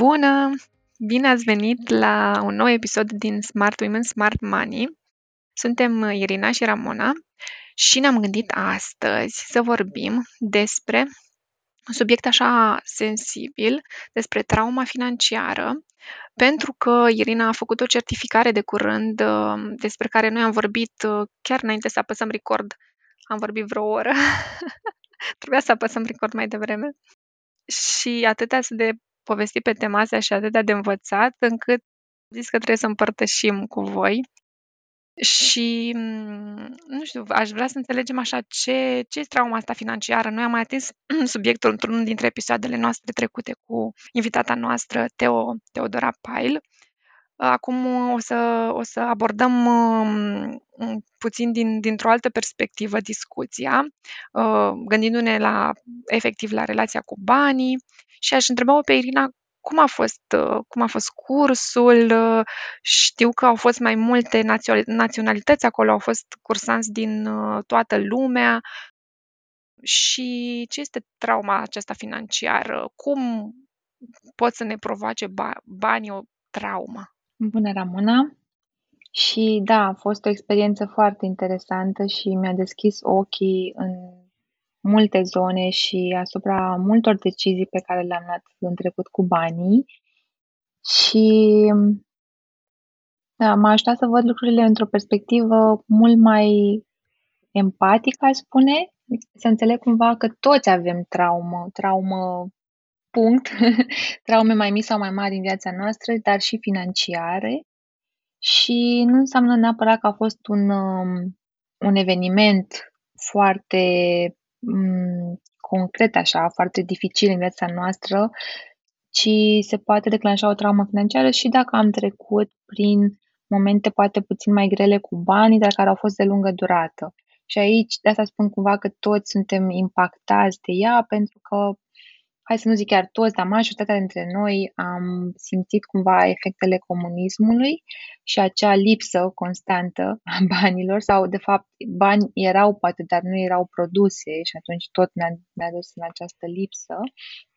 Bună! Bine ați venit la un nou episod din Smart Women, Smart Money. Suntem Irina și Ramona și ne-am gândit astăzi să vorbim despre un subiect așa sensibil, despre trauma financiară, pentru că Irina a făcut o certificare de curând uh, despre care noi am vorbit uh, chiar înainte să apăsăm record. Am vorbit vreo oră. Trebuia să apăsăm record mai devreme. Și atâtea de povesti pe tema asta și atâtea de învățat, încât zis că trebuie să împărtășim cu voi. Și, mm, nu știu, aș vrea să înțelegem așa ce, ce este trauma asta financiară. Noi am mai atins subiectul într-unul dintre episoadele noastre trecute cu invitata noastră, Teo, Teodora Pail. Acum o să, o să abordăm uh, puțin din, dintr-o altă perspectivă discuția, uh, gândindu-ne la efectiv la relația cu banii și aș întreba-o pe Irina cum a fost, uh, cum a fost cursul. Uh, știu că au fost mai multe naționalități acolo, au fost cursanți din uh, toată lumea. Și ce este trauma aceasta financiară? Cum pot să ne provoace banii o traumă? Bună, Ramona! Și da, a fost o experiență foarte interesantă și mi-a deschis ochii în multe zone și asupra multor decizii pe care le-am luat în trecut cu banii și da, m-a ajutat să văd lucrurile într-o perspectivă mult mai empatică, aș spune, să înțeleg cumva că toți avem traumă, traumă punct, traume mai mici sau mai mari în viața noastră, dar și financiare. Și nu înseamnă neapărat că a fost un, um, un eveniment foarte um, concret, așa, foarte dificil în viața noastră, ci se poate declanșa o traumă financiară și dacă am trecut prin momente poate puțin mai grele cu banii, dar care au fost de lungă durată. Și aici, de asta spun cumva că toți suntem impactați de ea, pentru că hai să nu zic chiar toți, dar majoritatea dintre noi am simțit cumva efectele comunismului și acea lipsă constantă a banilor sau, de fapt, bani erau poate, dar nu erau produse și atunci tot ne-a, ne dus în această lipsă.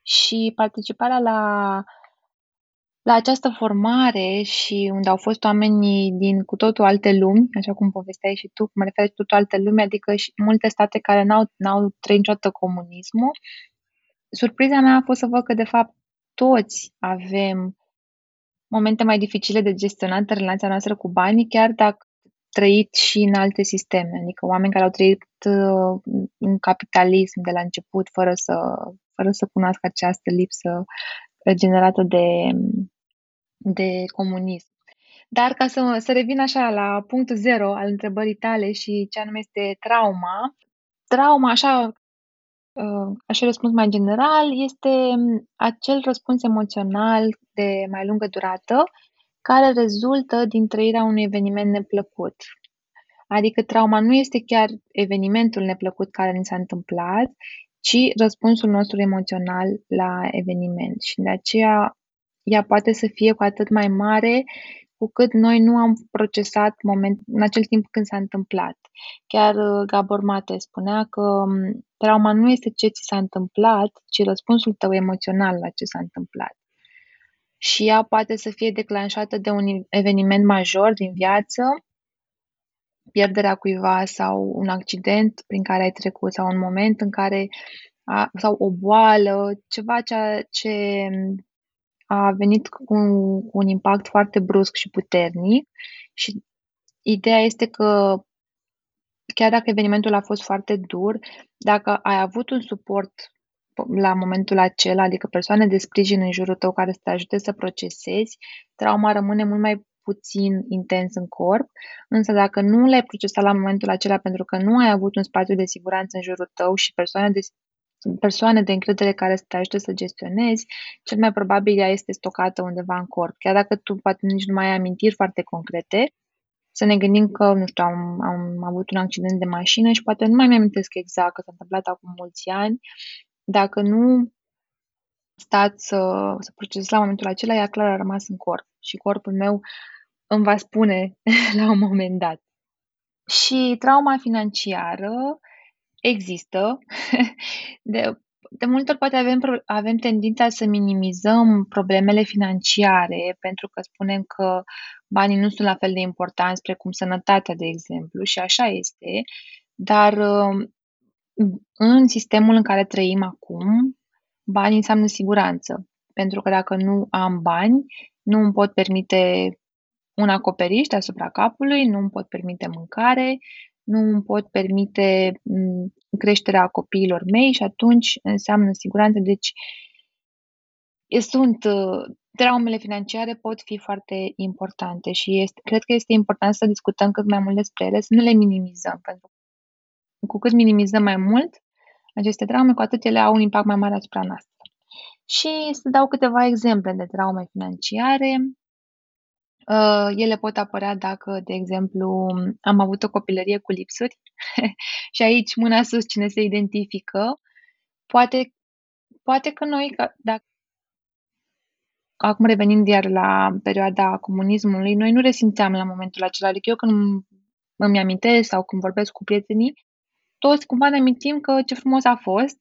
Și participarea la la această formare și unde au fost oamenii din cu totul alte lumi, așa cum povesteai și tu, mă refer cu totul alte lumi, adică și multe state care n-au, n-au trăit niciodată comunismul, surpriza mea a fost să văd că, de fapt, toți avem momente mai dificile de gestionat în relația noastră cu banii, chiar dacă trăit și în alte sisteme, adică oameni care au trăit uh, în capitalism de la început, fără să, fără să cunoască această lipsă generată de, de comunism. Dar ca să, să revin așa la punctul zero al întrebării tale și ce anume este trauma, trauma, așa Uh, așa răspuns mai general, este mm, acel răspuns emoțional de mai lungă durată care rezultă din trăirea unui eveniment neplăcut. Adică trauma nu este chiar evenimentul neplăcut care ni s-a întâmplat, ci răspunsul nostru emoțional la eveniment. Și de aceea ea poate să fie cu atât mai mare cu cât noi nu am procesat moment, în acel timp când s-a întâmplat. Chiar uh, Gabor Mate spunea că um, trauma nu este ce ți s-a întâmplat, ci răspunsul tău emoțional la ce s-a întâmplat. Și ea poate să fie declanșată de un eveniment major din viață, pierderea cuiva sau un accident prin care ai trecut sau un moment în care a, sau o boală, ceva ce, ce a venit cu, cu un impact foarte brusc și puternic și ideea este că chiar dacă evenimentul a fost foarte dur, dacă ai avut un suport la momentul acela, adică persoane de sprijin în jurul tău care să te ajute să procesezi, trauma rămâne mult mai puțin intens în corp, însă dacă nu le-ai procesat la momentul acela pentru că nu ai avut un spațiu de siguranță în jurul tău și persoane de persoane de încredere care să te ajute să gestionezi, cel mai probabil ea este stocată undeva în corp. Chiar dacă tu poate nici nu mai ai amintiri foarte concrete, să ne gândim că, nu știu, am, am avut un accident de mașină și poate nu mai mi-amintesc exact că s-a întâmplat acum mulți ani. Dacă nu stați să, să procesez la momentul acela, ea clar a rămas în corp și corpul meu îmi va spune la un moment dat. Și trauma financiară există. De, de multe ori poate avem, avem tendința să minimizăm problemele financiare pentru că spunem că banii nu sunt la fel de importanți precum sănătatea, de exemplu, și așa este, dar um, în sistemul în care trăim acum, banii înseamnă siguranță. Pentru că dacă nu am bani, nu îmi pot permite un acoperiș deasupra capului, nu îmi pot permite mâncare, nu îmi pot permite mm, creșterea copiilor mei și atunci înseamnă siguranță. Deci sunt uh, traumele financiare pot fi foarte importante și este, cred că este important să discutăm cât mai mult despre ele, să nu le minimizăm, pentru că cu cât minimizăm mai mult aceste traume, cu atât ele au un impact mai mare asupra noastră. Și să dau câteva exemple de traume financiare. Uh, ele pot apărea dacă, de exemplu, am avut o copilărie cu lipsuri și aici mâna sus cine se identifică. Poate, poate că noi, dacă acum revenind iar la perioada comunismului, noi nu resimțeam la momentul acela. Adică eu când îmi amintesc sau când vorbesc cu prietenii, toți cumva ne amintim că ce frumos a fost,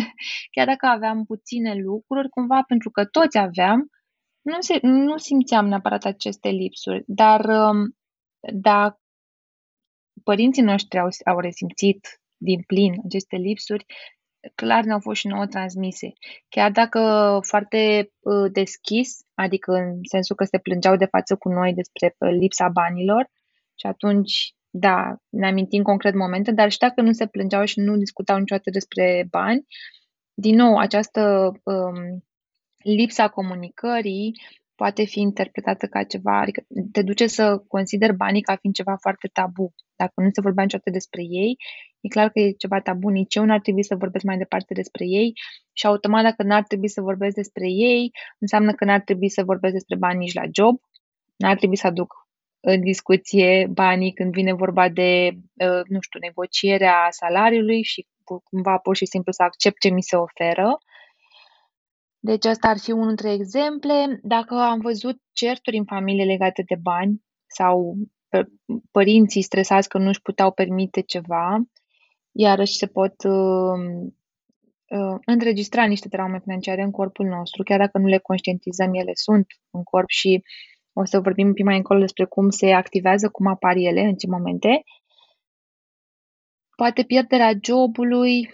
chiar dacă aveam puține lucruri, cumva pentru că toți aveam, nu, se, nu simțeam neapărat aceste lipsuri, dar um, dacă părinții noștri au, au resimțit din plin aceste lipsuri, clar ne-au fost și nouă transmise. Chiar dacă foarte uh, deschis, adică în sensul că se plângeau de față cu noi despre uh, lipsa banilor și atunci, da, ne amintim concret momente, dar și dacă nu se plângeau și nu discutau niciodată despre bani, din nou, această um, lipsa comunicării poate fi interpretată ca ceva, adică te duce să consideri banii ca fiind ceva foarte tabu. Dacă nu se vorbea niciodată despre ei, e clar că e ceva tabu. Nici eu n-ar trebui să vorbesc mai departe despre ei și automat dacă n-ar trebui să vorbesc despre ei, înseamnă că n-ar trebui să vorbesc despre bani nici la job, n-ar trebui să aduc în discuție banii când vine vorba de, uh, nu știu, negocierea salariului și cumva pur și simplu să accept ce mi se oferă deci asta ar fi unul dintre exemple. Dacă am văzut certuri în familie legate de bani sau părinții stresați că nu își puteau permite ceva, iarăși se pot uh, uh, înregistra niște traume financiare în corpul nostru, chiar dacă nu le conștientizăm, ele sunt în corp și o să vorbim un pic mai încolo despre cum se activează, cum apar ele, în ce momente. Poate pierderea jobului,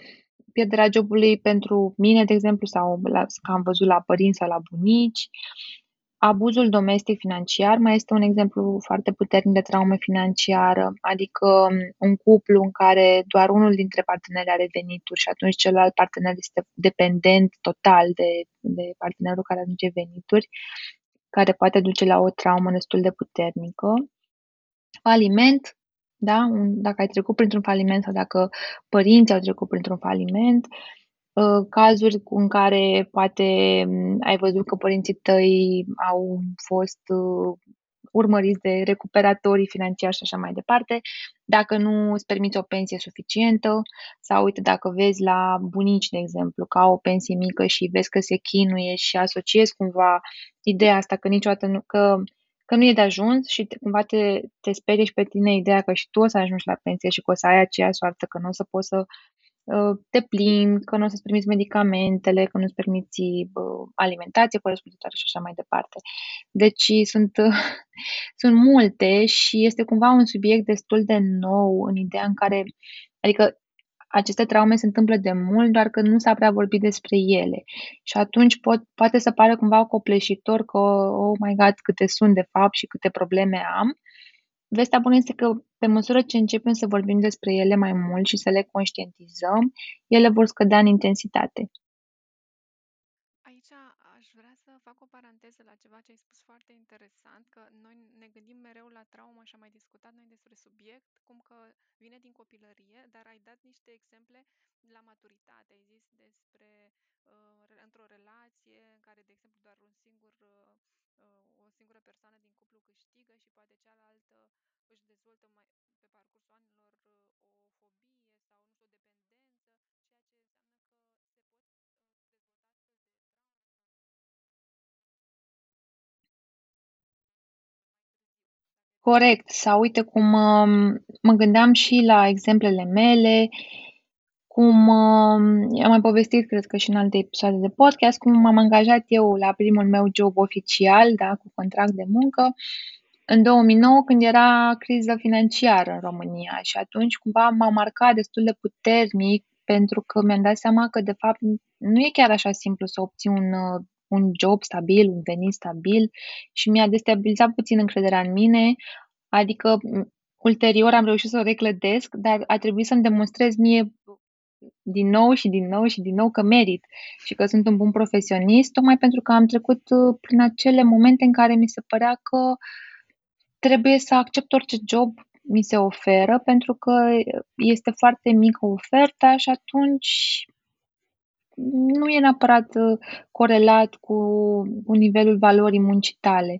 pierderea jobului pentru mine, de exemplu, sau la, că am văzut la părinți sau la bunici. Abuzul domestic financiar mai este un exemplu foarte puternic de traumă financiară, adică um, un cuplu în care doar unul dintre parteneri are venituri și atunci celălalt partener este dependent total de, de partenerul care aduce venituri, care poate duce la o traumă destul de puternică. Faliment, da? Dacă ai trecut printr-un faliment sau dacă părinții au trecut printr-un faliment, ă, cazuri în care poate ai văzut că părinții tăi au fost ă, urmăriți de recuperatorii financiari și așa mai departe, dacă nu îți permiți o pensie suficientă sau uite dacă vezi la bunici, de exemplu, că au o pensie mică și vezi că se chinuie și asociezi cumva ideea asta că niciodată nu, că că nu e de ajuns și te, cumva te, te sperie și pe tine ideea că și tu o să ajungi la pensie și că o să ai aceeași soartă, că nu o să poți să uh, te plimbi, că nu o să-ți permiți medicamentele, că nu-ți permiți uh, alimentație corespunzătoare și așa mai departe. Deci sunt, uh, sunt multe și este cumva un subiect destul de nou în ideea în care, adică aceste traume se întâmplă de mult, doar că nu s-a prea vorbit despre ele. Și atunci pot, poate să pare cumva copleșitor că, oh my god, câte sunt de fapt și câte probleme am. Vestea bună este că pe măsură ce începem să vorbim despre ele mai mult și să le conștientizăm, ele vor scădea în intensitate. Aici aș vrea să fac o paranteză la ceva ce ai spus foarte interesant, că noi ne gândim mereu la traumă și am mai discutat noi despre subiect, cum că vine din copilărie, dar ai dat niște exemple la maturitate. Ai zis despre uh, într-o relație în care, de exemplu, doar un singur, uh, uh, o singură persoană din cuplu câștigă și poate cealaltă își dezvoltă mai, pe parcursul anilor uh, o fobie sau, nu știu, o dependență, Corect. Sau uite cum um, mă gândeam și la exemplele mele, cum uh, am mai povestit, cred că și în alte episoade de podcast, cum m-am angajat eu la primul meu job oficial, da, cu contract de muncă, în 2009, când era criză financiară în România și atunci cumva m-a marcat destul de puternic pentru că mi-am dat seama că, de fapt, nu e chiar așa simplu să obții un, uh, un job stabil, un venit stabil și mi-a destabilizat puțin încrederea în mine, adică ulterior am reușit să o reclădesc, dar a trebuit să-mi demonstrez mie din nou și din nou și din nou că merit și că sunt un bun profesionist, tocmai pentru că am trecut uh, prin acele momente în care mi se părea că trebuie să accept orice job mi se oferă, pentru că este foarte mică oferta și atunci nu e neapărat uh, corelat cu, cu nivelul valorii muncii tale.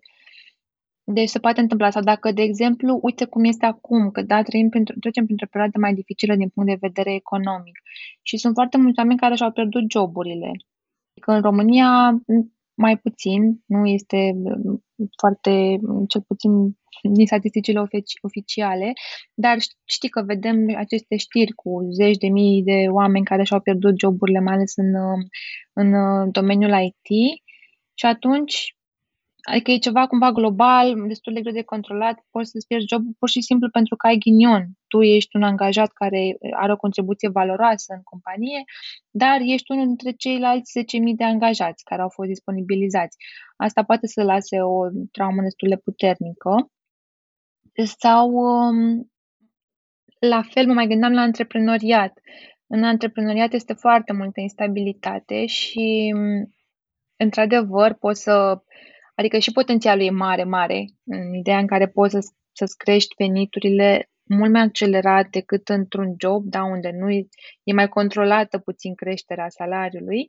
Deci se poate întâmpla. Sau dacă, de exemplu, uite cum este acum, că da, trăim pentru, trecem printr-o perioadă mai dificilă din punct de vedere economic. Și sunt foarte mulți oameni care și-au pierdut joburile. Că în România mai puțin, nu este mm, foarte, cel puțin din statisticile oficiale, dar știi că vedem aceste știri cu zeci de mii de oameni care și-au pierdut joburile, mai ales în, în domeniul IT și atunci Adică e ceva cumva global, destul de greu de controlat, poți să-ți pierzi jobul pur și simplu pentru că ai ghinion. Tu ești un angajat care are o contribuție valoroasă în companie, dar ești unul dintre ceilalți 10.000 de angajați care au fost disponibilizați. Asta poate să lase o traumă destul de puternică. Sau, um, la fel, mă mai gândeam la antreprenoriat. În antreprenoriat este foarte multă instabilitate și, um, într-adevăr, poți să Adică și potențialul e mare, mare, în ideea în care poți să, să-ți crești veniturile mult mai accelerat decât într-un job, da, unde nu e, e mai controlată puțin creșterea salariului,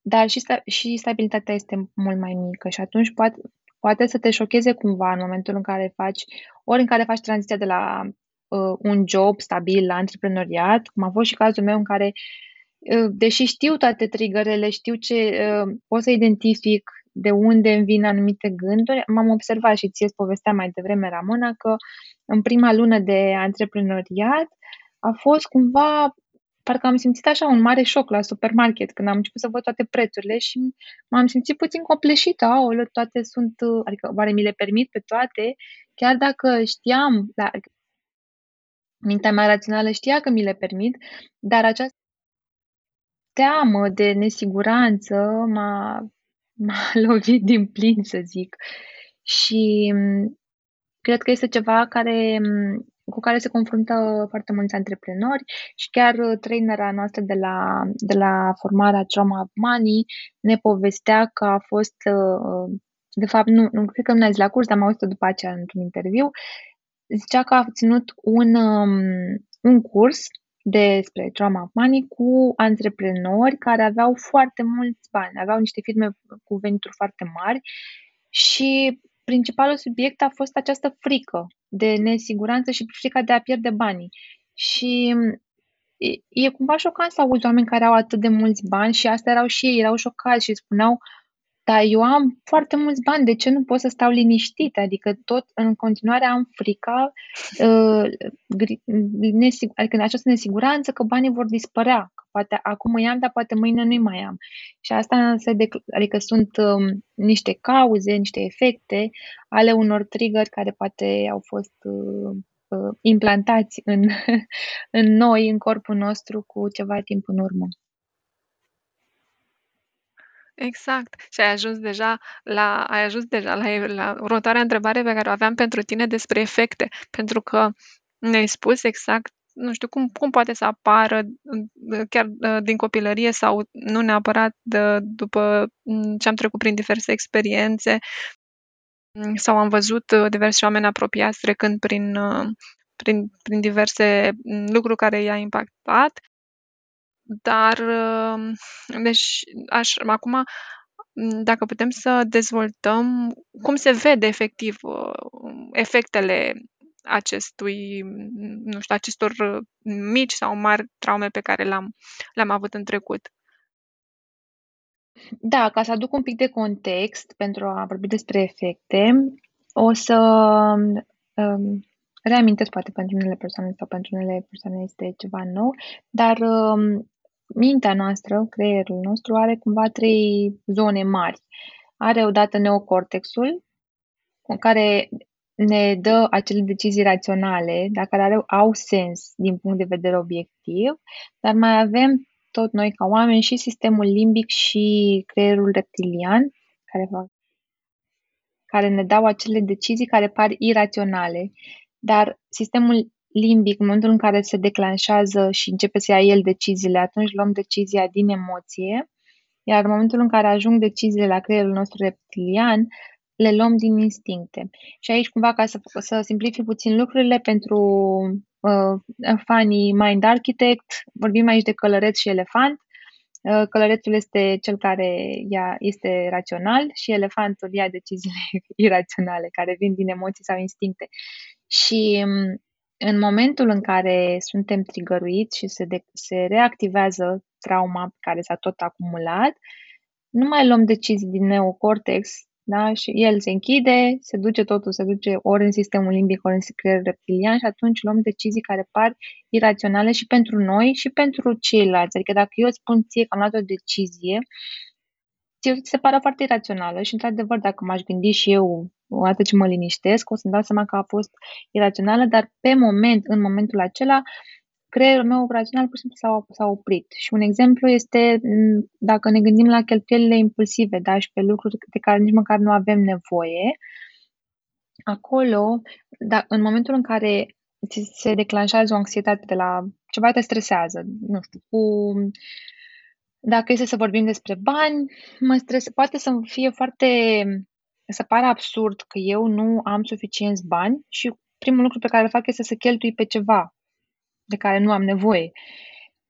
dar și, sta, și stabilitatea este mult mai mică și atunci poate, poate să te șocheze cumva în momentul în care faci, ori în care faci tranziția de la uh, un job stabil la antreprenoriat, cum a fost și cazul meu în care, uh, deși știu toate trigărele, știu ce uh, pot să identific de unde îmi vin anumite gânduri. M-am observat și ție povestea mai devreme, Ramona, că în prima lună de antreprenoriat a fost cumva, parcă am simțit așa un mare șoc la supermarket când am început să văd toate prețurile și m-am simțit puțin copleșită. Aoleu, toate sunt, adică oare mi le permit pe toate, chiar dacă știam, la, mintea mea rațională știa că mi le permit, dar această teamă de nesiguranță m-a m-a lovit din plin, să zic. Și mm, cred că este ceva care, mm, cu care se confruntă foarte mulți antreprenori și chiar uh, trainera noastră de la, de la formarea Trauma of Money ne povestea că a fost, uh, de fapt, nu, nu cred că nu a zis la curs, dar am auzit-o după aceea într-un interviu, zicea că a ținut un, um, un curs despre Trauma of Money cu antreprenori care aveau foarte mulți bani, aveau niște firme cu venituri foarte mari și principalul subiect a fost această frică de nesiguranță și frica de a pierde banii. Și e, e cumva șocant să auzi oameni care au atât de mulți bani și asta erau și ei, erau șocați și spuneau dar eu am foarte mulți bani, de ce nu pot să stau liniștit? Adică tot în continuare am frica, uh, nesig- adică această nesiguranță că banii vor dispărea. Că poate acum îi am, dar poate mâine nu-i mai am. Și asta se decl- adică sunt um, niște cauze, niște efecte ale unor trigger care poate au fost uh, uh, implantați în, în noi, în corpul nostru, cu ceva timp în urmă. Exact. Și ai ajuns deja la ai ajuns deja la la următoarea întrebare pe care o aveam pentru tine despre efecte, pentru că ne-ai spus exact, nu știu, cum cum poate să apară, chiar, ă, din copilărie sau nu neapărat de după ce am trecut prin diverse experiențe, sau am văzut, ă, diversi oameni apropiați trecând prin, ă, prin prin diverse, lucruri care i-a impactat dar, um, deci, aș acum, dacă putem să dezvoltăm cum se vede efectiv, uh, efectele acestui, nu știu, acestor mici sau mari traume pe care le-am le-am avut în trecut. Da, ca să aduc un pic de context pentru a vorbi despre efecte, o să, um, reamintesc, poate pentru unele persoane sau pentru unele persoane este ceva nou, dar um, mintea noastră, creierul nostru, are cumva trei zone mari. Are odată neocortexul, care ne dă acele decizii raționale, dar care are, au sens din punct de vedere obiectiv, dar mai avem tot noi ca oameni și sistemul limbic și creierul reptilian, care, fac, care ne dau acele decizii care par iraționale, dar sistemul limbic, în momentul în care se declanșează și începe să ia el deciziile, atunci luăm decizia din emoție, iar în momentul în care ajung deciziile la creierul nostru reptilian, le luăm din instincte. Și aici, cumva, ca să, să simplific puțin lucrurile pentru uh, fanii Mind Architect, vorbim aici de călăreț și elefant. Uh, călărețul este cel care ia, este rațional și elefantul ia deciziile iraționale, care vin din emoții sau instincte. Și um, în momentul în care suntem trigăruiți și se, de, se reactivează trauma care s-a tot acumulat, nu mai luăm decizii din neocortex, da? Și el se închide, se duce totul, se duce ori în sistemul limbic, ori în creierul reptilian și atunci luăm decizii care par iraționale și pentru noi și pentru ceilalți. Adică dacă eu îți spun ție că am luat o decizie, ți se pare foarte irațională și, într-adevăr, dacă m-aș gândi și eu o dată ce mă liniștesc, o să-mi dau seama că a fost irațională, dar pe moment, în momentul acela, creierul meu operațional pur și simplu s-a, s-a oprit. Și un exemplu este dacă ne gândim la cheltuielile impulsive, da, și pe lucruri de care nici măcar nu avem nevoie, acolo, da, în momentul în care ți se declanșează o anxietate de la ceva te stresează, nu știu, cu dacă este să vorbim despre bani, mă stres, poate să fie foarte, să pară absurd că eu nu am suficienți bani și primul lucru pe care îl fac este să cheltui pe ceva de care nu am nevoie.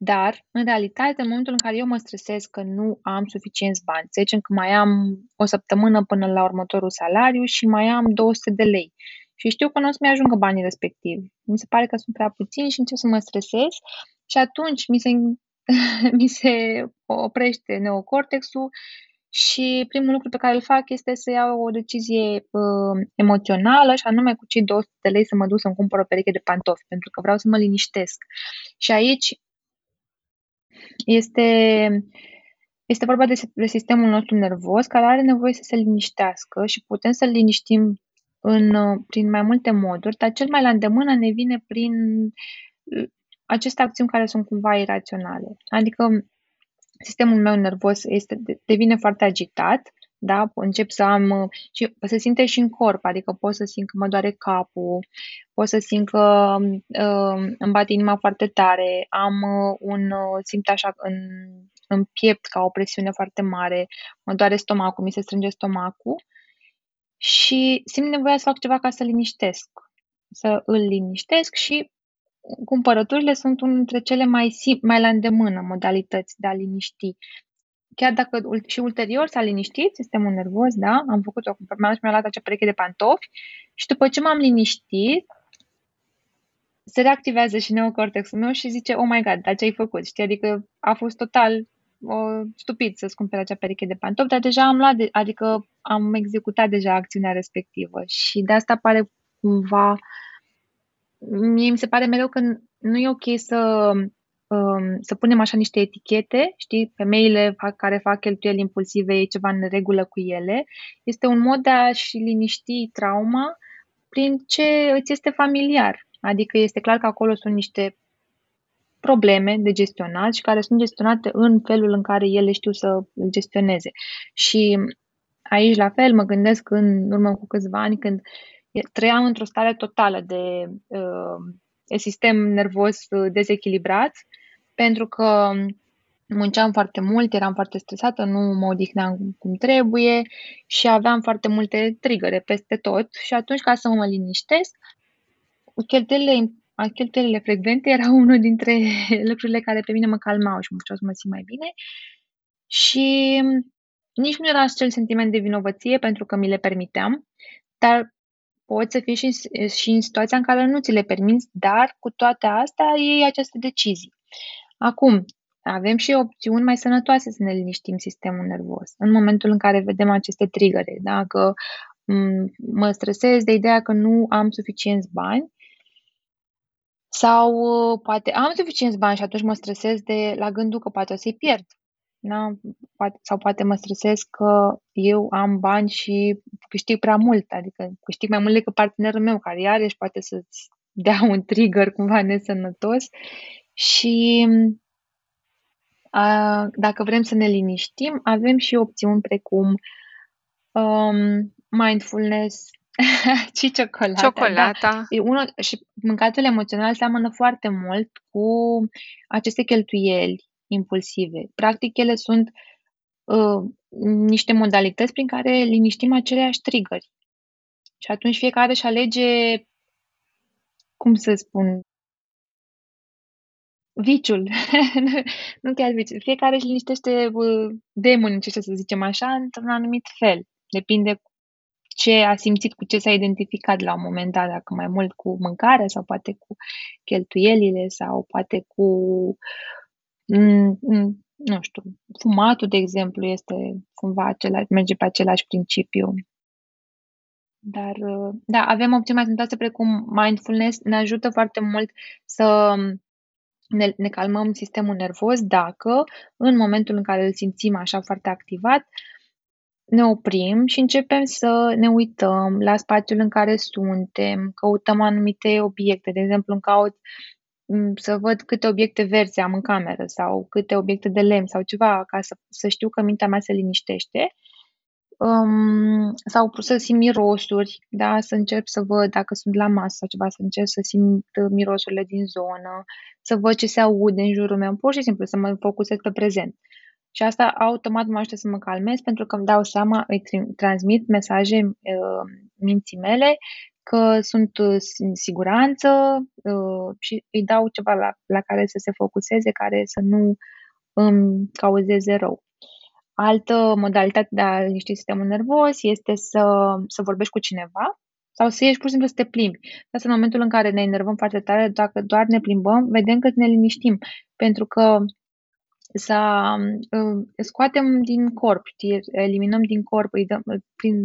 Dar, în realitate, în momentul în care eu mă stresez că nu am suficienți bani, să zicem că mai am o săptămână până la următorul salariu și mai am 200 de lei și știu că nu o să mi ajungă banii respectivi. Mi se pare că sunt prea puțini și încep să mă stresez și atunci mi se, mi se oprește neocortexul și primul lucru pe care îl fac este să iau o decizie uh, emoțională și anume cu cei 200 de lei să mă duc să-mi cumpăr o pereche de pantofi, pentru că vreau să mă liniștesc. Și aici este, este vorba de, de sistemul nostru nervos care are nevoie să se liniștească și putem să-l liniștim în, prin mai multe moduri, dar cel mai la îndemână ne vine prin aceste acțiuni care sunt cumva iraționale. Adică sistemul meu nervos este, devine foarte agitat, da? Încep să am și se simte și în corp, adică pot să simt că mă doare capul, pot să simt că uh, îmi bate inima foarte tare, am uh, un, uh, simt așa în, în piept ca o presiune foarte mare, mă doare stomacul, mi se strânge stomacul și simt nevoia să fac ceva ca să liniștesc, să îl liniștesc și cumpărăturile sunt unul dintre cele mai, sim- mai la îndemână modalități de a liniști. Chiar dacă și ulterior s-a liniștit sistemul nervos, da, am făcut o cumpărare și mi-a luat acea pereche de pantofi și după ce m-am liniștit, se reactivează și neocortexul meu și zice, oh my god, dar ce ai făcut? Știi? Adică a fost total o, stupid să-ți cumpere acea pereche de pantofi, dar deja am luat, de, adică am executat deja acțiunea respectivă și de asta pare cumva mie mi se pare mereu că nu e ok să, um, să punem așa niște etichete, știi, femeile care fac cheltuieli impulsive, e ceva în regulă cu ele. Este un mod de a-și liniști trauma prin ce îți este familiar. Adică este clar că acolo sunt niște probleme de gestionat și care sunt gestionate în felul în care ele știu să îl gestioneze. Și aici, la fel, mă gândesc în urmă cu câțiva ani când trăiam într-o stare totală de uh, sistem nervos uh, dezechilibrat, pentru că munceam foarte mult, eram foarte stresată, nu mă odihneam cum trebuie și aveam foarte multe trigăre peste tot și atunci ca să mă liniștesc, cheltuielile, cheltuielile frecvente erau unul dintre lucrurile care pe mine mă calmau și mă făceau să mă simt mai bine și nici nu era acel sentiment de vinovăție pentru că mi le permiteam, dar poți să fii și în, și în situația în care nu ți le permiți, dar cu toate astea iei aceste decizii. Acum, avem și opțiuni mai sănătoase să ne liniștim sistemul nervos. În momentul în care vedem aceste trigăre, dacă mă stresez de ideea că nu am suficienți bani, Sau uh, poate am suficienți bani și atunci mă stresez de la gândul că poate o să-i pierd. Da? Poate, sau poate mă stresez că eu am bani și câștig prea mult, adică câștig mai mult decât partenerul meu, care iarăși poate să-ți dea un trigger cumva nesănătos. Și a, dacă vrem să ne liniștim, avem și opțiuni precum um, mindfulness, și ciocolata. Ciocolata. Da. E unul, și mâncatul emoțional seamănă foarte mult cu aceste cheltuieli impulsive. Practic, ele sunt uh, niște modalități prin care liniștim aceleași triggeri. Și atunci fiecare își alege, cum să spun, viciul. nu chiar viciul. Fiecare își liniștește uh, demonii, ce să zicem așa, într-un anumit fel. Depinde ce a simțit, cu ce s-a identificat la un moment dat, dacă mai mult cu mâncarea sau poate cu cheltuielile sau poate cu, mm, mm, nu știu, fumatul, de exemplu, este cumva același, merge pe același principiu. Dar, da, avem opțiuni mai sănătoase precum mindfulness, ne ajută foarte mult să ne, ne calmăm sistemul nervos dacă, în momentul în care îl simțim așa foarte activat, ne oprim și începem să ne uităm la spațiul în care suntem, căutăm anumite obiecte. De exemplu, îmi caut mm, să văd câte obiecte verzi am în cameră sau câte obiecte de lemn sau ceva ca să, să știu că mintea mea se liniștește. Um, sau să simt mirosuri, da? să încep să văd dacă sunt la masă sau ceva, să încep să simt mirosurile din zonă, să văd ce se aude în jurul meu, pur și simplu să mă focusez pe prezent. Și asta automat mă ajută să mă calmez pentru că îmi dau seama, îi transmit mesaje uh, minții mele că sunt uh, în siguranță uh, și îi dau ceva la, la care să se focuseze, care să nu îmi cauzeze rău. Altă modalitate de a liniști sistemul nervos este să, să vorbești cu cineva sau să ieși pur și simplu să te plimbi. Asta în momentul în care ne enervăm foarte tare, dacă doar ne plimbăm, vedem că ne liniștim. Pentru că să uh, scoatem din corp, eliminăm din corp, îi dăm, prin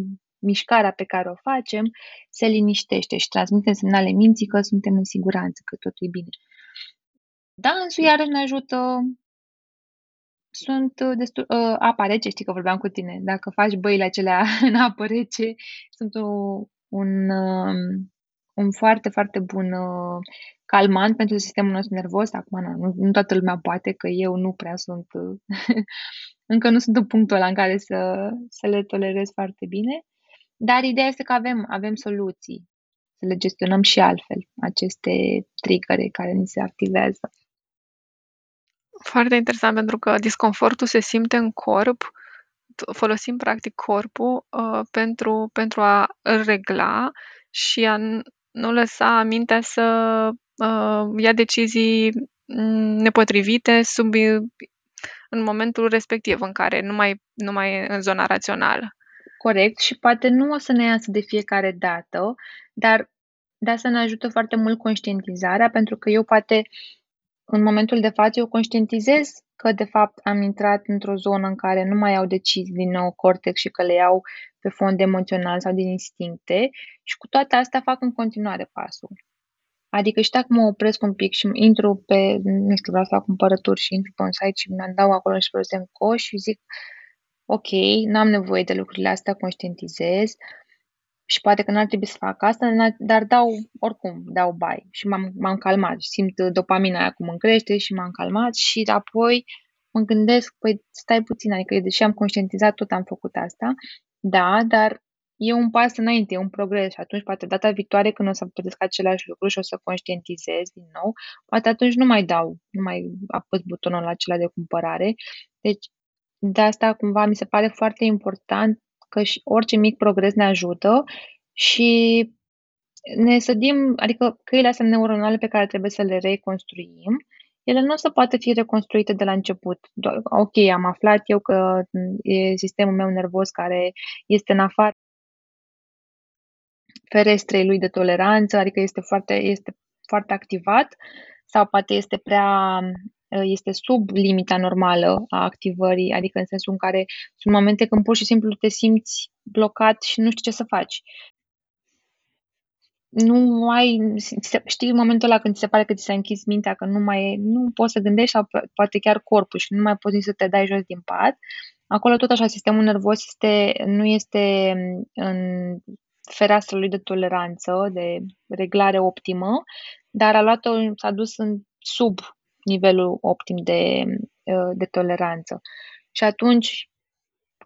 mișcarea pe care o facem, se liniștește și transmitem semnale minții că suntem în siguranță, că totul e bine. Dansul iarăși ne ajută sunt destul, uh, apa rece, știi că vorbeam cu tine, dacă faci băile acelea în apă rece, sunt un, un, un foarte, foarte bun uh, calmant pentru sistemul nostru nervos. Acum, na, nu, nu toată lumea poate, că eu nu prea sunt, încă nu sunt în punctul ăla în care să, să le tolerez foarte bine. Dar ideea este că avem, avem soluții să le gestionăm și altfel, aceste triggere care ni se activează. Foarte interesant, pentru că disconfortul se simte în corp, folosim practic corpul uh, pentru, pentru a îl regla și a nu lăsa mintea să uh, ia decizii mm, nepotrivite sub, în momentul respectiv în care nu mai, nu mai e în zona rațională. Corect și poate nu o să ne iasă de fiecare dată, dar de asta ne ajută foarte mult conștientizarea, pentru că eu poate în momentul de față eu conștientizez că de fapt am intrat într-o zonă în care nu mai au decizii din nou cortex și că le iau pe fond emoțional sau din instincte și cu toate astea fac în continuare pasul. Adică și dacă mă opresc un pic și intru pe, nu știu, vreau să fac cumpărături și intru pe un site și mi dau acolo și pe coș și zic ok, n-am nevoie de lucrurile astea, conștientizez. Și poate că n-ar trebui să fac asta, dar dau, oricum, dau bai și m-am, m-am calmat, simt dopamina aia cum îmi crește și m-am calmat și apoi mă gândesc, păi stai puțin, adică deși am conștientizat, tot am făcut asta, da, dar e un pas înainte, e un progres. Și atunci poate data viitoare când o să plătesc același lucru și o să conștientizez din nou, poate atunci nu mai dau, nu mai apăs butonul acela de cumpărare. Deci de asta cumva mi se pare foarte important că și orice mic progres ne ajută și ne sădim, adică căile astea neuronale pe care trebuie să le reconstruim, ele nu o să poată fi reconstruite de la început. Ok, am aflat eu că e sistemul meu nervos care este în afară ferestrei lui de toleranță, adică este foarte, este foarte activat sau poate este prea este sub limita normală a activării, adică în sensul în care sunt momente când pur și simplu te simți blocat și nu știi ce să faci. nu ai, știi în momentul ăla când ți se pare că ți s-a închis mintea, că nu mai nu poți să gândești sau poate chiar corpul și nu mai poți nici să te dai jos din pat, acolo tot așa sistemul nervos este, nu este în fereastra lui de toleranță, de reglare optimă, dar a luat-o, s-a dus în sub nivelul optim de, de toleranță. Și atunci,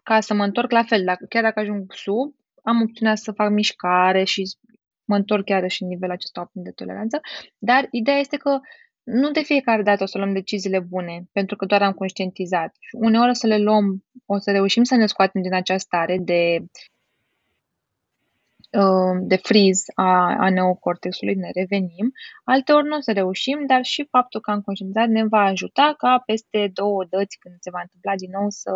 ca să mă întorc la fel, dacă, chiar dacă ajung sub, am opțiunea să fac mișcare și mă întorc chiar și în nivelul acesta optim de toleranță, dar ideea este că nu de fiecare dată o să luăm deciziile bune, pentru că doar am conștientizat. Și uneori o să le luăm, o să reușim să ne scoatem din această stare de uh, de freeze a, a neocortexului, ne revenim. Alteori nu o să reușim, dar și faptul că am conștientizat ne va ajuta ca peste două dăți, când se va întâmpla din nou, să,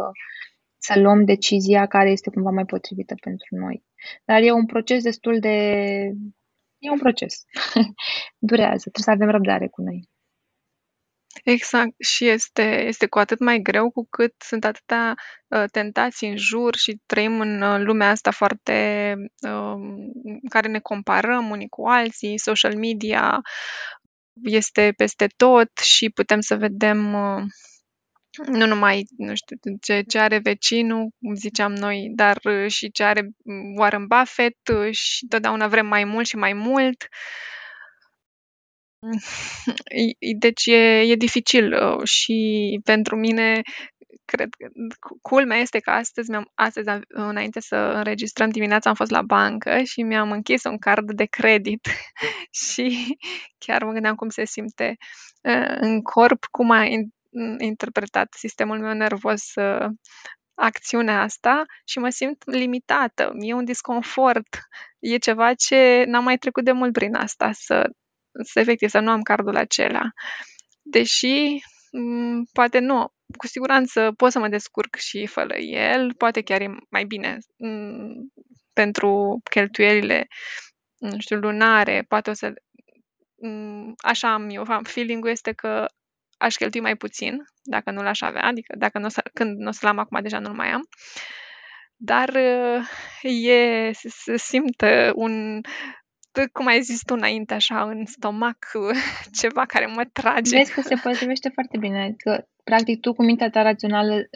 să luăm decizia care este cumva mai potrivită pentru noi. Dar e un proces destul de... E un proces. Durează. Trebuie să avem răbdare cu noi. Exact. Și este, este cu atât mai greu cu cât sunt atâtea uh, tentații în jur și trăim în uh, lumea asta foarte uh, în care ne comparăm unii cu alții, social media este peste tot și putem să vedem uh, nu numai, nu știu, ce, ce are vecinul, cum ziceam noi, dar uh, și ce are Warren Buffett uh, și totdeauna vrem mai mult și mai mult. Deci e, e dificil uh, și pentru mine cred că culmea este că astăzi, mi-am, astăzi înainte să înregistrăm dimineața am fost la bancă și mi-am închis un card de credit și chiar mă gândeam cum se simte în corp, cum a interpretat sistemul meu nervos uh, acțiunea asta și mă simt limitată. E un disconfort. E ceva ce n-am mai trecut de mult prin asta, să, să efectiv să nu am cardul acela. Deși m- poate nu, cu siguranță pot să mă descurc și fără el, poate chiar e mai bine m- pentru cheltuielile, nu știu, lunare, poate o să așa am eu, feeling-ul este că aș cheltui mai puțin dacă nu l-aș avea, adică dacă nu o să, când nu o să-l am acum, deja nu-l mai am. Dar e, se simtă un, cum ai zis tu înainte, așa, în stomac, ceva care mă trage. Vezi că se potrivește foarte bine, că practic tu cu mintea ta rațională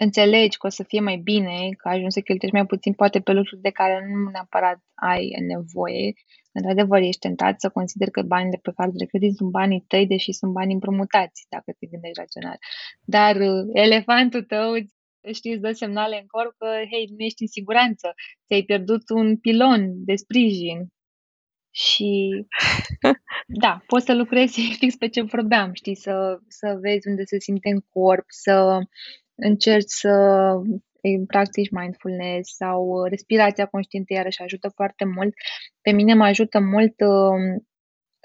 înțelegi că o să fie mai bine, că ajungi să cheltuiești mai puțin, poate pe lucruri de care nu neapărat ai nevoie. Într-adevăr, ești tentat să consideri că banii de pe cardul de credit sunt banii tăi, deși sunt bani împrumutați, dacă te gândești rațional. Dar uh, elefantul tău știi, îți dă semnale în corp că, hei, nu ești în siguranță, ți-ai pierdut un pilon de sprijin. Și da, poți să lucrezi fix pe ce vorbeam, știi, să, să vezi unde se simte în corp, să încerci să practici mindfulness sau respirația conștientă iarăși ajută foarte mult. Pe mine mă ajută mult um,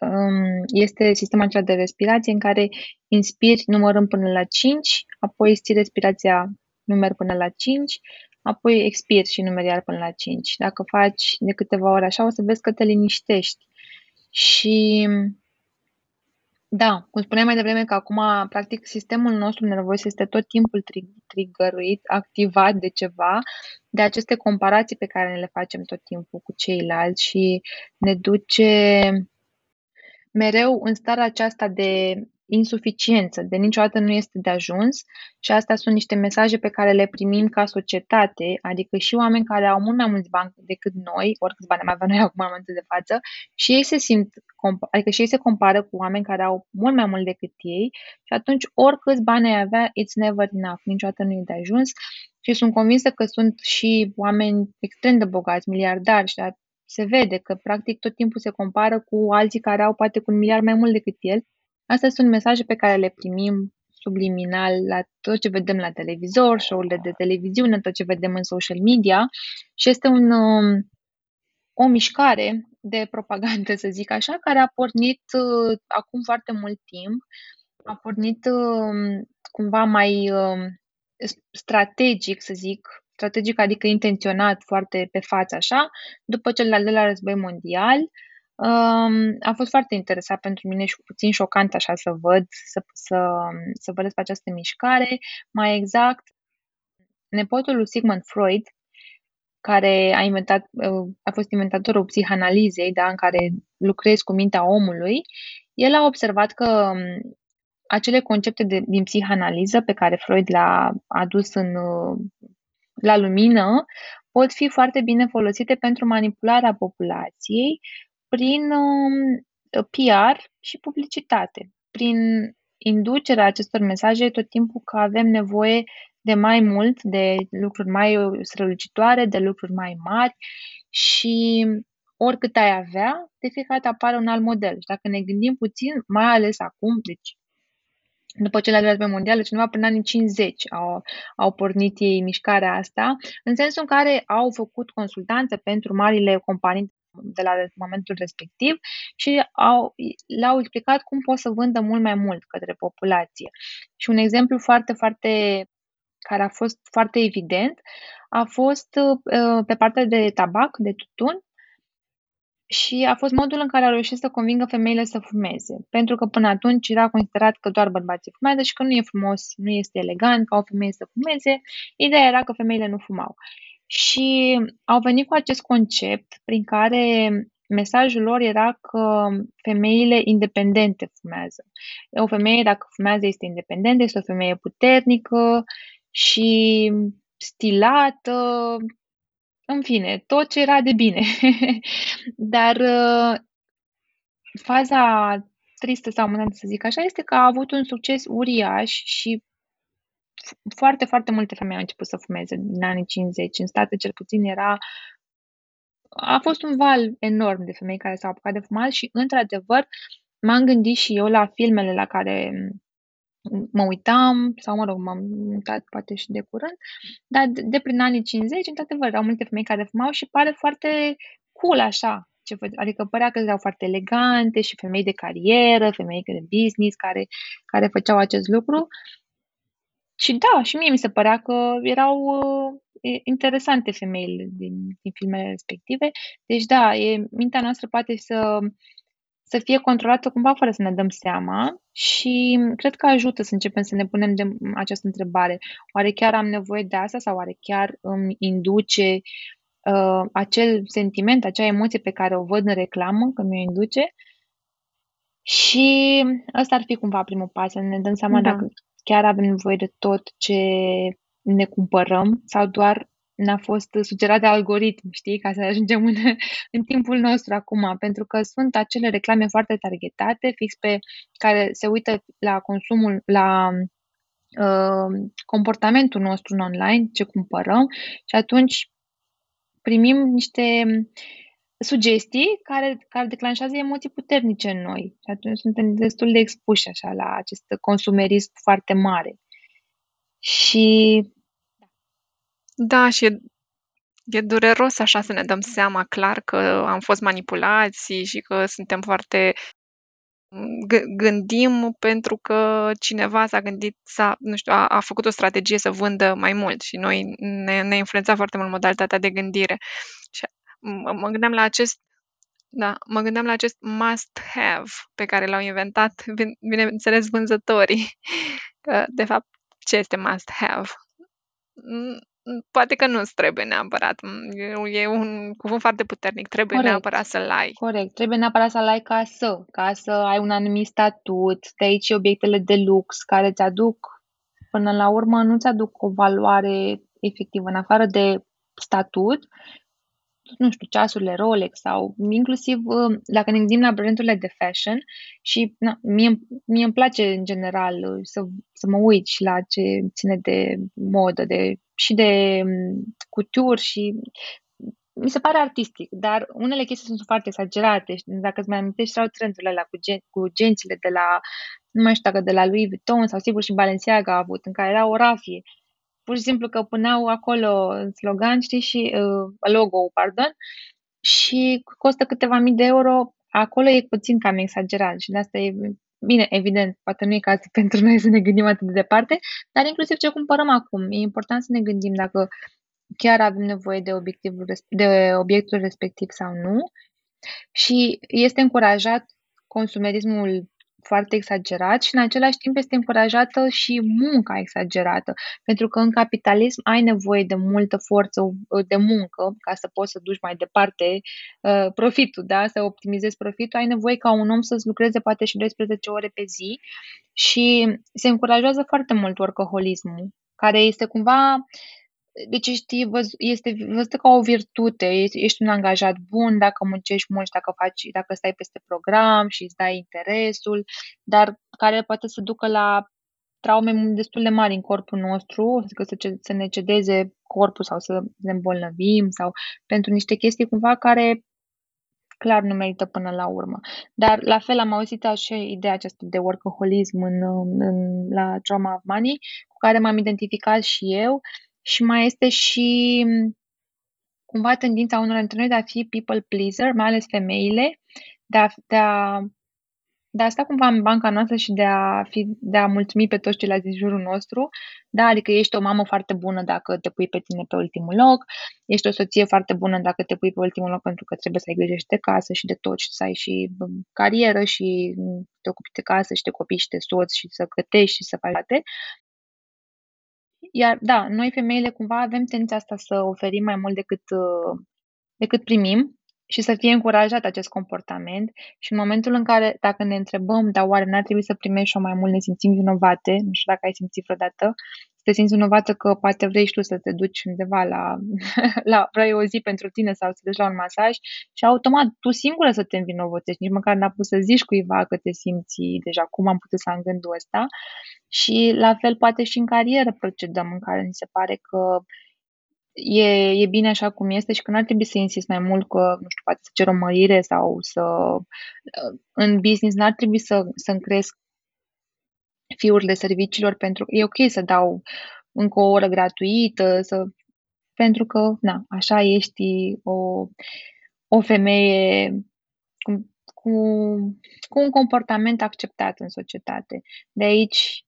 um, este sistemul acela de respirație în care inspiri numărând până la 5, apoi ții respirația numeri până la 5, apoi expiri și numeri iar până la 5. Dacă faci de câteva ori așa, o să vezi că te liniștești. Și da, cum spuneam mai devreme că acum, practic, sistemul nostru nervos este tot timpul trigăruit, activat de ceva, de aceste comparații pe care ne le facem tot timpul cu ceilalți și ne duce mereu în starea aceasta de insuficiență, de niciodată nu este de ajuns și astea sunt niște mesaje pe care le primim ca societate, adică și oameni care au mult mai mulți bani decât noi, oricâți bani mai avem noi acum în momentul de față, și ei se simt, adică și ei se compară cu oameni care au mult mai mult decât ei și atunci oricâți bani ai avea, it's never enough, niciodată nu e de ajuns și sunt convinsă că sunt și oameni extrem de bogați, miliardari și se vede că practic tot timpul se compară cu alții care au poate cu un miliard mai mult decât el Astea sunt mesaje pe care le primim subliminal la tot ce vedem la televizor, show-urile de televiziune, tot ce vedem în social media și este un, um, o mișcare de propagandă, să zic așa, care a pornit uh, acum foarte mult timp, a pornit uh, cumva mai uh, strategic, să zic, strategic adică intenționat foarte pe față așa, după cel al doilea război mondial, Um, a fost foarte interesat pentru mine și puțin șocant așa să văd, să, să, să văd despre această mișcare. Mai exact, nepotul lui Sigmund Freud care a, inventat, uh, a fost inventatorul psihanalizei, da, în care lucrezi cu mintea omului, el a observat că um, acele concepte de, din psihanaliză pe care Freud le-a adus în, uh, la lumină pot fi foarte bine folosite pentru manipularea populației prin um, PR și publicitate, prin inducerea acestor mesaje tot timpul că avem nevoie de mai mult, de lucruri mai strălucitoare, de lucruri mai mari și oricât ai avea, de fiecare dată apare un alt model. Și dacă ne gândim puțin, mai ales acum, deci după cele de război mondiale, deci undeva prin anii 50 au, au pornit ei mișcarea asta, în sensul în care au făcut consultanță pentru marile companii de la momentul respectiv și au, le-au explicat cum pot să vândă mult mai mult către populație. Și un exemplu foarte, foarte care a fost foarte evident a fost uh, pe partea de tabac, de tutun, și a fost modul în care a reușit să convingă femeile să fumeze. Pentru că până atunci era considerat că doar bărbații fumează și că nu e frumos, nu este elegant ca o femeie să fumeze. Ideea era că femeile nu fumau. Și au venit cu acest concept prin care mesajul lor era că femeile independente fumează. O femeie, dacă fumează, este independentă, este o femeie puternică și stilată, în fine, tot ce era de bine. Dar uh, faza tristă sau amuzantă să zic așa este că a avut un succes uriaș și foarte, foarte multe femei au început să fumeze în anii 50. În state cel puțin era a fost un val enorm de femei care s-au apucat de fumat și, într-adevăr, m-am gândit și eu la filmele la care mă uitam, sau mă rog, m-am mutat poate și de curând, dar de, de prin anii 50, într-adevăr, erau multe femei care fumau și pare foarte cool așa, ce fă, adică părea că erau foarte elegante și femei de carieră, femei de business care, care făceau acest lucru. Și da, și mie mi se părea că erau uh, interesante femeile din, din filmele respective. Deci da, e, mintea noastră poate să să fie controlată cumva fără să ne dăm seama și cred că ajută să începem să ne punem de această întrebare. Oare chiar am nevoie de asta sau oare chiar îmi induce uh, acel sentiment, acea emoție pe care o văd în reclamă, că mi-o induce? Și ăsta ar fi cumva primul pas, să ne dăm seama da. dacă chiar avem nevoie de tot ce ne cumpărăm sau doar ne-a fost sugerat de algoritm, știi, ca să ajungem în, în timpul nostru acum, pentru că sunt acele reclame foarte targetate, fix pe care se uită la consumul, la uh, comportamentul nostru în online, ce cumpărăm și atunci primim niște sugestii care, care declanșează emoții puternice în noi și atunci suntem destul de expuși așa la acest consumerism foarte mare. Și da, și e, e dureros așa să ne dăm seama clar că am fost manipulați și că suntem foarte gândim pentru că cineva s-a gândit, s-a, nu știu, a, a făcut o strategie să vândă mai mult și noi ne, ne influența foarte mult modalitatea de gândire. Și mă, mă gândeam la acest da, mă gândeam la acest must have pe care l-au inventat, bineînțeles, vânzătorii. Că, de fapt, ce este must have? poate că nu-ți trebuie neapărat. E un cuvânt foarte puternic. Trebuie Corect. neapărat să-l ai. Corect. Trebuie neapărat să-l ai ca să, ca să ai un anumit statut, de aici obiectele de lux care îți aduc, până la urmă, nu ți aduc o valoare efectivă, în afară de statut, nu știu, ceasurile Rolex sau inclusiv uh, dacă ne gândim la brandurile de fashion și na, mie, mie îmi place în general uh, să, să mă uit și la ce ține de modă, de și de mm, couture și mi se pare artistic, dar unele chestii sunt foarte exagerate. Dacă îți mai amintești, erau trendurile alea cu, gen, cu gențile de la, nu mai știu dacă de la Louis Vuitton sau sigur și Balenciaga a avut, în care era o rafie. Pur și simplu că puneau acolo slogan, știi, și uh, logo, pardon, și costă câteva mii de euro. Acolo e puțin cam exagerat și de asta e Bine, evident, poate nu e cazul pentru noi să ne gândim atât de departe, dar inclusiv ce cumpărăm acum. E important să ne gândim dacă chiar avem nevoie de, obiectivul, de obiectul respectiv sau nu. Și este încurajat consumerismul foarte exagerat și în același timp este încurajată și munca exagerată. Pentru că în capitalism ai nevoie de multă forță uh, de muncă ca să poți să duci mai departe uh, profitul, da? să optimizezi profitul. Ai nevoie ca un om să-ți lucreze poate și 12 ore pe zi și se încurajează foarte mult workaholismul, care este cumva deci ești văz, este văzută ca o virtute, ești un angajat bun dacă muncești mult, dacă faci, dacă stai peste program și îți dai interesul, dar care poate să ducă la traume destul de mari în corpul nostru, adică să, să ne cedeze corpul sau să ne îmbolnăvim sau pentru niște chestii cumva care clar nu merită până la urmă. Dar la fel am auzit așa ideea aceasta de workaholism în, în, la Trauma of Money, cu care m-am identificat și eu și mai este și cumva tendința unor dintre noi de a fi people pleaser, mai ales femeile, de a, de a, de a sta cumva în banca noastră și de a, fi, de a mulțumi pe toți ceilalți din jurul nostru. Da, adică ești o mamă foarte bună dacă te pui pe tine pe ultimul loc, ești o soție foarte bună dacă te pui pe ultimul loc pentru că trebuie să ai grijă și de casă și de tot și să ai și carieră și te ocupi de casă și de copii și de soț și să gătești și să faci toate. Iar, da, noi femeile cumva avem tendința asta să oferim mai mult decât, uh, decât primim și să fie încurajat acest comportament. Și în momentul în care, dacă ne întrebăm, dar oare n-ar trebui să primești și mai mult, ne simțim vinovate, nu știu dacă ai simțit vreodată, te simți vinovată că poate vrei și tu să te duci undeva la, la vrei o zi pentru tine sau să te duci la un masaj și automat tu singură să te învinovățești, nici măcar n-a pus să zici cuiva că te simți deja cum am putut să am gândul ăsta. Și la fel poate și în carieră procedăm în care ni se pare că e, e bine așa cum este și că nu ar trebui să insist mai mult că, nu știu, poate să cer o mărire sau să... În business n-ar trebui să, să-mi cresc fiurile serviciilor pentru că e ok să dau încă o oră gratuită, să, pentru că, na, așa ești o, o femeie cu, cu, cu un comportament acceptat în societate. De aici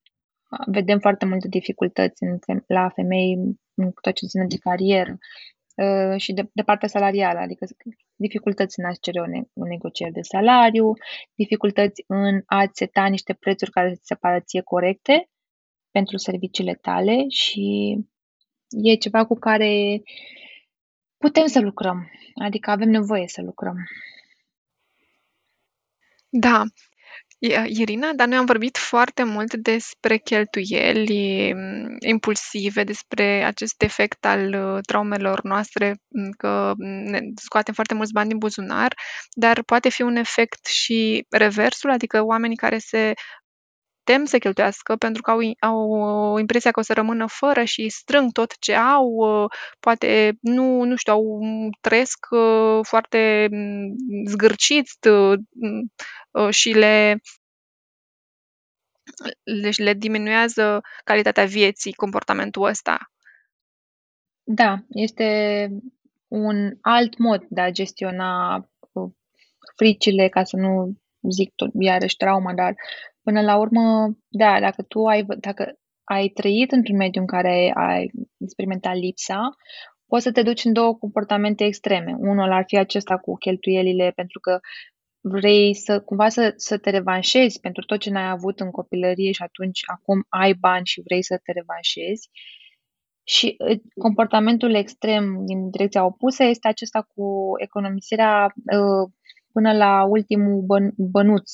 vedem foarte multe dificultăți în, la femei în tot ce ține de carieră uh, și de, de partea salarială, adică dificultăți în a cere o, ne- o negociere de salariu, dificultăți în a seta niște prețuri care se pară ție corecte pentru serviciile tale și e ceva cu care putem să lucrăm, adică avem nevoie să lucrăm. Da, Irina, dar noi am vorbit foarte mult despre cheltuieli mm, impulsive, despre acest efect al uh, traumelor noastre, mm, că ne scoatem foarte mulți bani din buzunar, dar poate fi un efect și reversul, adică oamenii care se tem să cheltuiască pentru că au, au impresia că o să rămână fără și strâng tot ce au, uh, poate nu, nu știu, au, trăiesc uh, foarte zgârciți și le le, le diminuează calitatea vieții comportamentul ăsta. Da, este un alt mod de a gestiona uh, fricile, ca să nu zic tot, iarăși trauma, dar până la urmă, da, dacă tu ai, dacă ai trăit într-un mediu în care ai experimentat lipsa, poți să te duci în două comportamente extreme. Unul ar fi acesta cu cheltuielile, pentru că vrei să cumva să, să te revanșezi pentru tot ce n-ai avut în copilărie și atunci acum ai bani și vrei să te revanșezi. Și uh, comportamentul extrem din direcția opusă este acesta cu economisirea uh, până la ultimul băn, bănuț,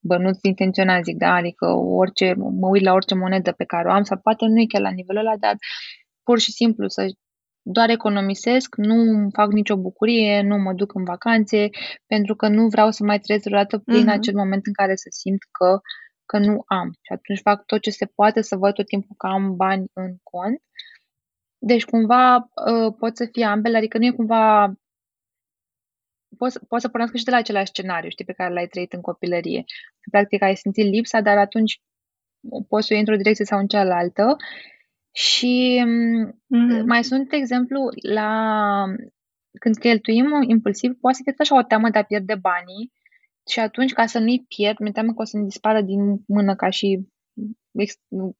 bănuț intenționat, zic, da? Adică orice, mă uit la orice monedă pe care o am, sau poate nu e chiar la nivelul ăla, dar pur și simplu să doar economisesc, nu fac nicio bucurie, nu mă duc în vacanțe, pentru că nu vreau să mai trăiesc vreodată prin uh-huh. acel moment în care să simt că, că nu am. Și atunci fac tot ce se poate să văd tot timpul că am bani în cont. Deci cumva uh, pot să fie ambele, adică nu e cumva poți, poți să pornească și de la același scenariu, știi, pe care l-ai trăit în copilărie. Practic ai simțit lipsa, dar atunci poți să iei într-o direcție sau în cealaltă și mm-hmm. mai sunt, de exemplu, la când cheltuim impulsiv, poate să fie așa o teamă de a pierde banii și atunci, ca să nu-i pierd, mi teamă că o să-mi dispară din mână ca și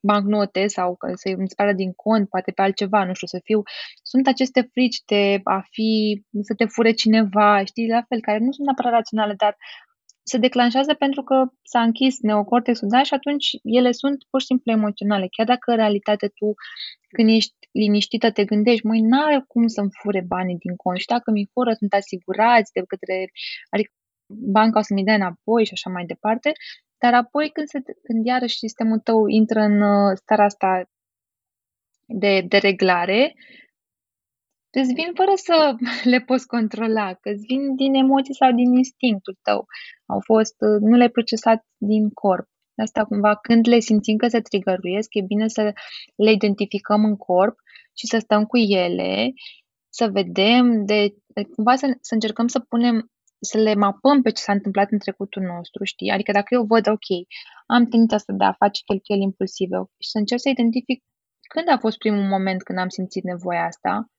bancnote sau că să îmi dispară din cont, poate pe altceva, nu știu, să fiu... Sunt aceste frici de a fi, să te fure cineva, știi, la fel, care nu sunt neapărat raționale, dar se declanșează pentru că s-a închis neocortexul, da, și atunci ele sunt pur și simplu emoționale. Chiar dacă în realitate tu, când ești liniștită, te gândești, măi, n-are cum să-mi fure banii din cont și dacă mi fură, sunt asigurați de către, adică banca o să-mi dea înapoi și așa mai departe, dar apoi când, se, când iarăși sistemul tău intră în uh, starea asta de, de reglare, îți vin fără să le poți controla, că îți vin din emoții sau din instinctul tău. Au fost, uh, nu le-ai procesat din corp. Asta cumva, când le simțim că se trigăruiesc, e bine să le identificăm în corp și să stăm cu ele, să vedem, de, cumva să, să încercăm să punem să le mapăm pe ce s-a întâmplat în trecutul nostru, știi? Adică dacă eu văd, ok, am tendința asta de a face cheltuieli impulsive și să încerc să identific când a fost primul moment când am simțit nevoia asta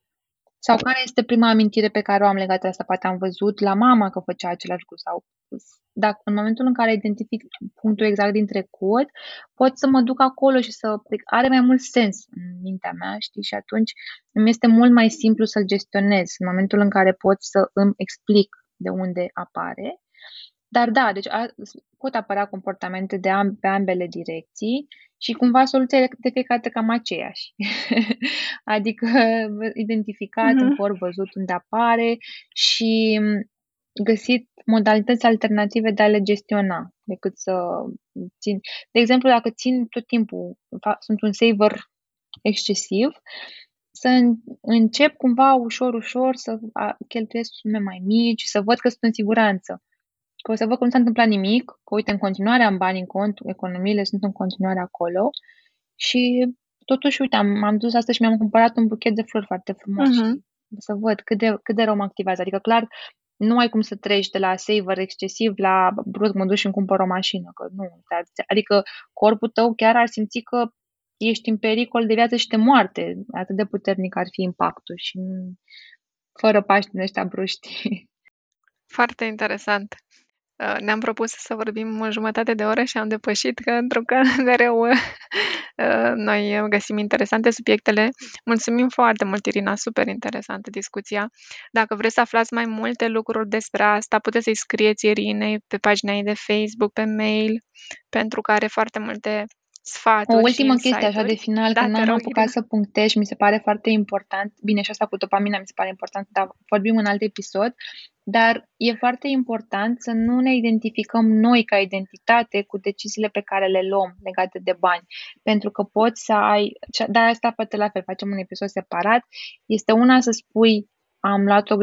sau care este prima amintire pe care o am legată de asta? Poate am văzut la mama că făcea același lucru sau dacă în momentul în care identific punctul exact din trecut, pot să mă duc acolo și să are mai mult sens în mintea mea, știi? Și atunci îmi este mult mai simplu să-l gestionez în momentul în care pot să îmi explic de unde apare. Dar da, deci a, pot apărea comportamente de am, pe ambele direcții și cumva soluția de fiecare dată cam aceeași. adică identificat uh-huh. în mhm. corp, văzut unde apare și găsit modalități alternative de a le gestiona decât să țin. De exemplu, dacă țin tot timpul, sunt un saver excesiv, să încep cumva ușor, ușor să cheltuiesc sume mai mici, să văd că sunt în siguranță. Că o să văd că nu s-a întâmplat nimic, că uite, în continuare am bani în cont, economiile sunt în continuare acolo și totuși, uite, am, am dus astăzi și mi-am cumpărat un buchet de flori foarte frumos uh-huh. și să văd cât de, cât de rău mă activează. Adică, clar, nu ai cum să treci de la saver excesiv la brusc mă duc și îmi cumpăr o mașină, că nu. Adică corpul tău chiar ar simți că ești în pericol de viață și de moarte. Atât de puternic ar fi impactul și fără pași din ăștia bruști. Foarte interesant. Uh, ne-am propus să vorbim o jumătate de oră și am depășit, că într-o că mereu uh, noi găsim interesante subiectele. Mulțumim foarte mult, Irina, super interesantă discuția. Dacă vreți să aflați mai multe lucruri despre asta, puteți să-i scrieți Irinei pe pagina ei de Facebook, pe mail, pentru că are foarte multe sfaturi O ultimă chestie așa de final, da, că n-am apucat să punctez și mi se pare foarte important, bine și asta cu dopamina mi se pare important, dar vorbim în alt episod, dar e foarte important să nu ne identificăm noi ca identitate cu deciziile pe care le luăm legate de bani. Pentru că poți să ai, dar asta poate la fel, facem un episod separat, este una să spui am luat o,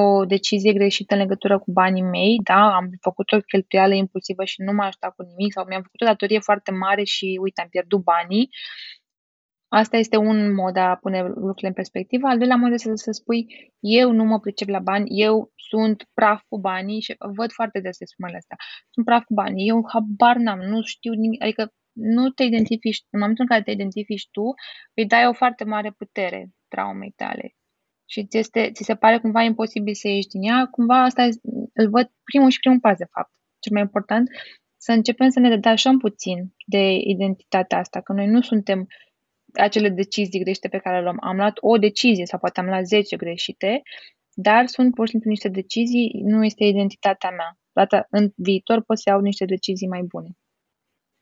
o decizie greșită în legătură cu banii mei, da, am făcut o cheltuială impulsivă și nu m-a ajutat cu nimic sau mi-am făcut o datorie foarte mare și uite, am pierdut banii. Asta este un mod de a pune lucrurile în perspectivă. Al doilea mod este să spui, eu nu mă pricep la bani, eu sunt praf cu banii și văd foarte des sumele astea. Sunt praf cu banii, eu habar n-am, nu știu nimic, adică nu te identifici, în momentul în care te identifici tu, îi dai o foarte mare putere traumei tale și ți, este, ți se pare cumva imposibil să ieși din ea, cumva asta îl văd primul și primul pas, de fapt. Cel mai important, să începem să ne detașăm puțin de identitatea asta, că noi nu suntem acele decizii greșite pe care le luăm. Am luat o decizie sau poate am luat 10 greșite, dar sunt pur și simplu niște decizii, nu este identitatea mea. Data, în viitor pot să iau niște decizii mai bune.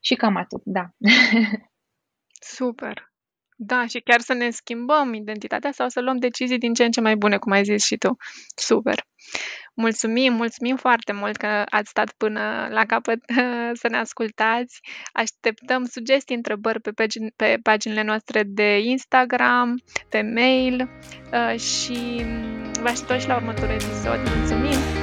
Și cam atât, da. Super. Da, și chiar să ne schimbăm identitatea sau să luăm decizii din ce în ce mai bune, cum ai zis și tu. Super! Mulțumim, mulțumim foarte mult că ați stat până la capăt să ne ascultați. Așteptăm sugestii, întrebări pe, pagin- pe paginile noastre de Instagram, pe mail uh, și vă aștept și la următorul episod. Mulțumim!